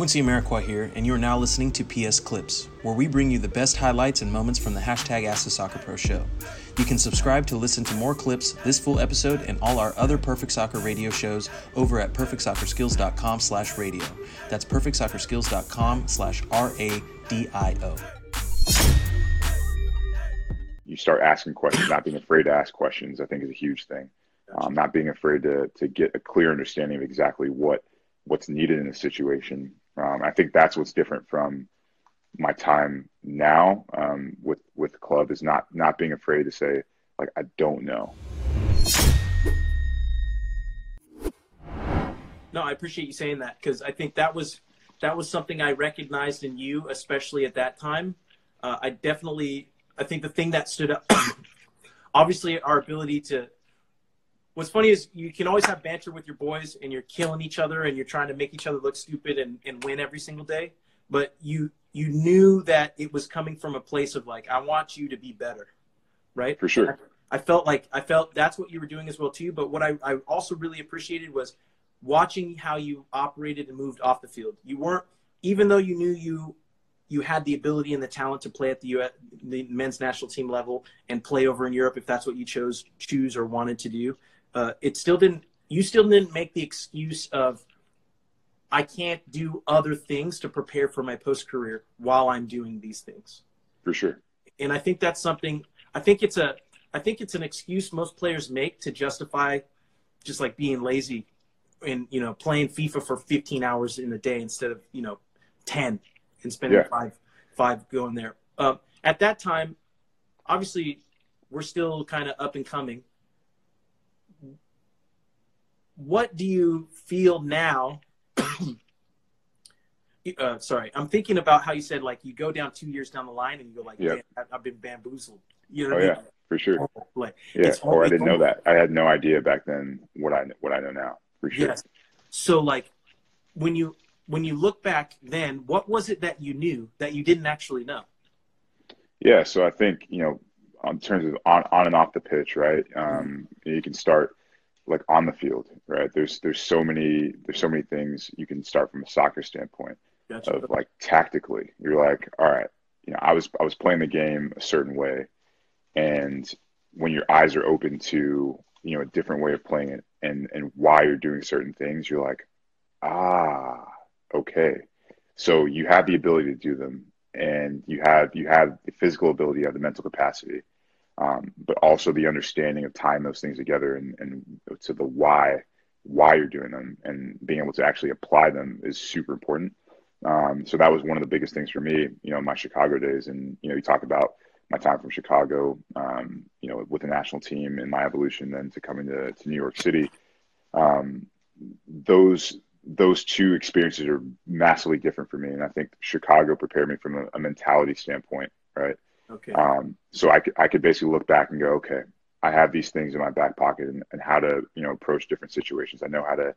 Quincy Amarikwa here, and you are now listening to PS Clips, where we bring you the best highlights and moments from the hashtag Ask the Soccer Pro show. You can subscribe to listen to more clips, this full episode, and all our other Perfect Soccer radio shows over at perfectsoccerskills.com slash radio. That's perfectsoccerskills.com slash R-A-D-I-O. You start asking questions, not being afraid to ask questions, I think is a huge thing. Um, not being afraid to, to get a clear understanding of exactly what what's needed in a situation. Um, I think that's what's different from my time now um, with with the club is not not being afraid to say like I don't know. No, I appreciate you saying that because I think that was that was something I recognized in you, especially at that time. Uh, I definitely, I think the thing that stood up, obviously, our ability to. What's funny is you can always have banter with your boys, and you're killing each other, and you're trying to make each other look stupid and, and win every single day. But you you knew that it was coming from a place of like, I want you to be better, right? For sure. I, I felt like I felt that's what you were doing as well too. But what I, I also really appreciated was watching how you operated and moved off the field. You weren't, even though you knew you you had the ability and the talent to play at the US, the men's national team level and play over in Europe if that's what you chose choose or wanted to do. Uh, it still didn't. You still didn't make the excuse of I can't do other things to prepare for my post career while I'm doing these things. For sure. And I think that's something. I think it's a. I think it's an excuse most players make to justify just like being lazy and you know playing FIFA for 15 hours in a day instead of you know 10 and spending Yeah. five five going there. Um, at that time, obviously, we're still kind of up and coming. What do you feel now? uh, sorry, I'm thinking about how you said like you go down two years down the line and you go like, Yeah. I've been bamboozled. You know Oh yeah, for sure. Like, Yeah. Or I didn't know that. I had no idea back then what I what I know now. For sure. Yes. So like when you when you look back then, what was it that you knew that you didn't actually know? Yeah, so I think you know, in terms of on, on and off the pitch, right? Um, you can start like on the field, right? There's there's so many there's so many things you can start from a soccer standpoint Gotcha. of like tactically. You're like, all right, you know, I was I was playing the game a certain way, and when your eyes are open to you know a different way of playing it and and why you're doing certain things, you're like, ah, okay. So you have the ability to do them, and you have you have the physical ability, you have the mental capacity, um, but also the understanding of tying those things together and and to the why why you're doing them and being able to actually apply them is super important. Um, so that was one of the biggest things for me, you know, my Chicago days. And you know, you talk about my time from Chicago, um, you know, with the national team and my evolution, then to coming to, to New York City. Um, those those two experiences are massively different for me, and I think Chicago prepared me from a, a mentality standpoint, right? Okay. Um, so I I could basically look back and go, okay, I have these things in my back pocket and, and how to, you know, approach different situations. I know how to,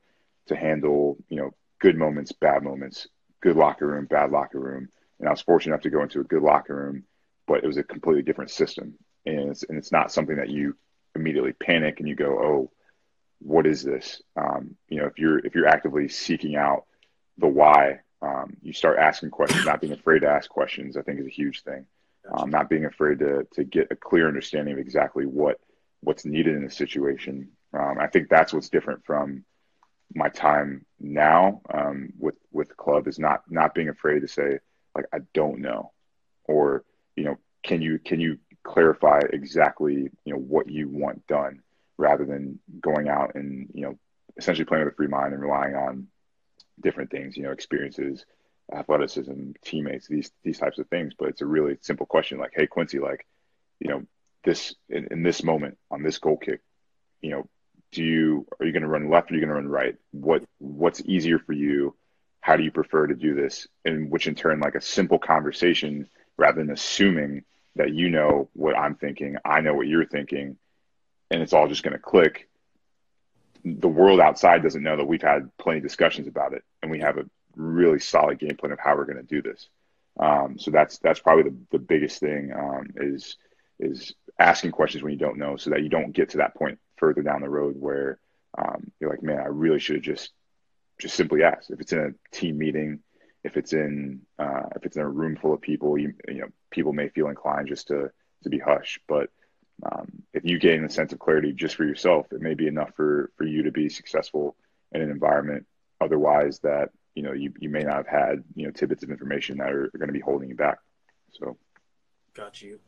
to handle, you know, good moments, bad moments, good locker room, bad locker room. And I was fortunate enough to go into a good locker room, but it was a completely different system. And it's, and it's not something that you immediately panic and you go, oh, what is this? Um, you know, if you're, if you're actively seeking out the why, um, you start asking questions, not being afraid to ask questions, I think is a huge thing um, not being afraid to to get a clear understanding of exactly what what's needed in a situation. Um, I think that's what's different from my time now um, with with the club is not not being afraid to say like I don't know, or you know can you can you clarify exactly you know what you want done? Rather than going out and you know essentially playing with a free mind and relying on different things you know experiences athleticism, teammates, these these types of things. But it's a really simple question, like, hey Quincy, like, you know, this in, in this moment on this goal kick, you know, do you are you going to run left or are you going to run right? What what's easier for you? How do you prefer to do this? And which in turn, like a simple conversation rather than assuming that you know what I'm thinking, I know what you're thinking, and it's all just going to click. The world outside doesn't know that we've had plenty of discussions about it, and we have a really solid game plan of how we're going to do this. Um, so that's that's probably the, the biggest thing um, is is asking questions when you don't know, so that you don't get to that point further down the road where um, you're like, man, I really should have just just simply asked. If it's in a team meeting if it's in uh, if it's in a room full of people, you, you know people may feel inclined just to to be hushed. But um, if you gain a sense of clarity just for yourself, it may be enough for for you to be successful in an environment otherwise that you know you, you may not have had you know tidbits of information that are, are going to be holding you back. So, got you.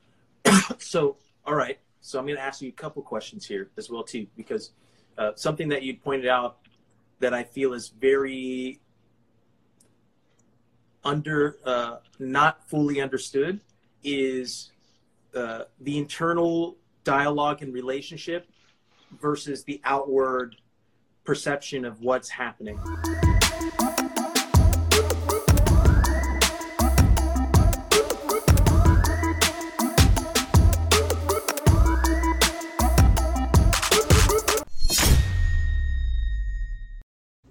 so, all right. So I'm going to ask you a couple questions here as well too, because uh, something that you pointed out that I feel is very under uh, not fully understood is uh, the internal dialogue and relationship versus the outward perception of what's happening.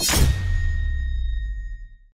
you